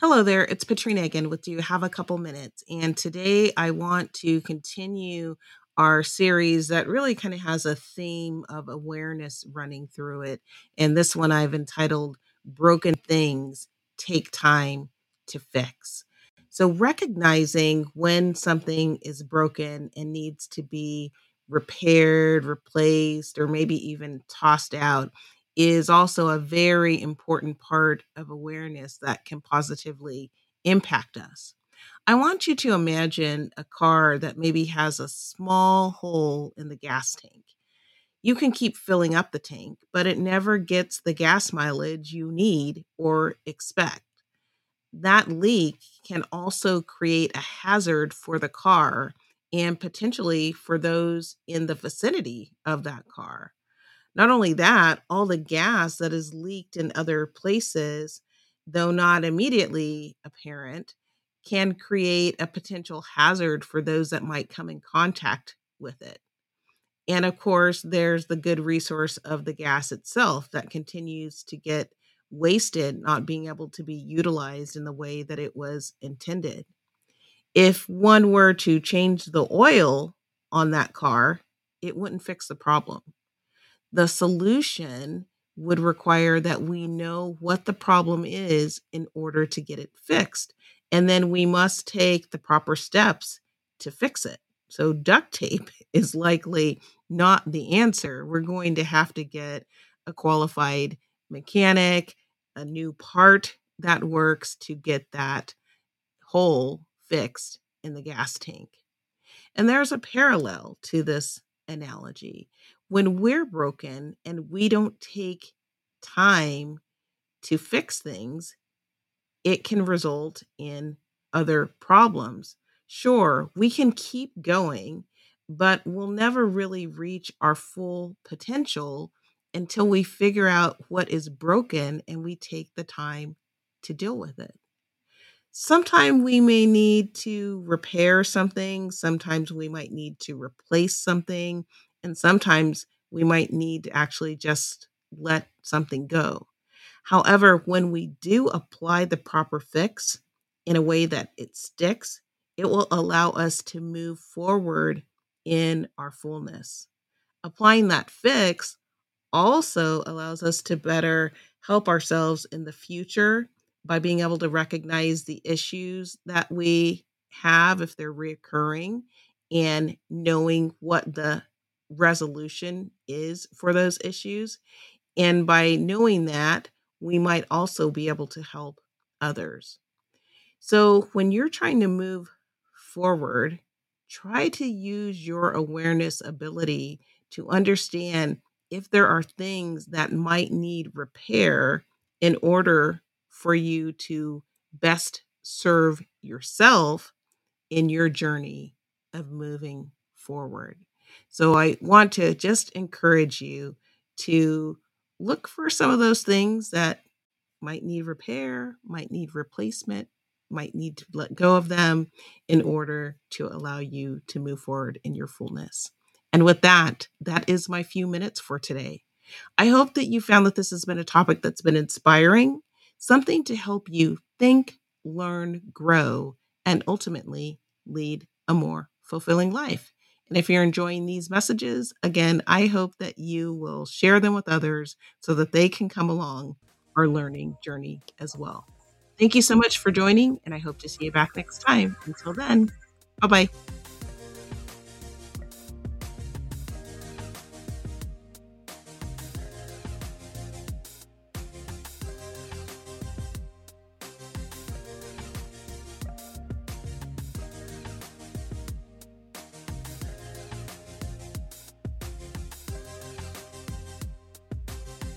Hello there, it's Patrina again with Do You Have a Couple Minutes? And today I want to continue our series that really kind of has a theme of awareness running through it. And this one I've entitled Broken Things Take Time to Fix. So, recognizing when something is broken and needs to be repaired, replaced, or maybe even tossed out is also a very important part of awareness that can positively impact us. I want you to imagine a car that maybe has a small hole in the gas tank. You can keep filling up the tank, but it never gets the gas mileage you need or expect. That leak can also create a hazard for the car and potentially for those in the vicinity of that car. Not only that, all the gas that is leaked in other places, though not immediately apparent, can create a potential hazard for those that might come in contact with it. And of course, there's the good resource of the gas itself that continues to get wasted, not being able to be utilized in the way that it was intended. If one were to change the oil on that car, it wouldn't fix the problem the solution would require that we know what the problem is in order to get it fixed. And then we must take the proper steps to fix it. So, duct tape is likely not the answer. We're going to have to get a qualified mechanic, a new part that works to get that hole fixed in the gas tank. And there's a parallel to this analogy when we're broken and we don't take time to fix things, it can result in other problems. Sure, we can keep going, but we'll never really reach our full potential until we figure out what is broken and we take the time to deal with it. Sometimes we may need to repair something, sometimes we might need to replace something, and sometimes we might need to actually just let something go. However, when we do apply the proper fix in a way that it sticks, it will allow us to move forward in our fullness. Applying that fix also allows us to better help ourselves in the future by being able to recognize the issues that we have if they're reoccurring and knowing what the resolution is for those issues. And by knowing that, we might also be able to help others. So when you're trying to move forward, try to use your awareness ability to understand if there are things that might need repair in order for you to best serve yourself in your journey of moving forward. So I want to just encourage you to look for some of those things that might need repair, might need replacement, might need to let go of them in order to allow you to move forward in your fullness. And with that, that is my few minutes for today. I hope that you found that this has been a topic that's been inspiring, something to help you think, learn, grow, and ultimately lead a more fulfilling life. And if you're enjoying these messages, again, I hope that you will share them with others so that they can come along our learning journey as well. Thank you so much for joining, and I hope to see you back next time. Until then, bye bye.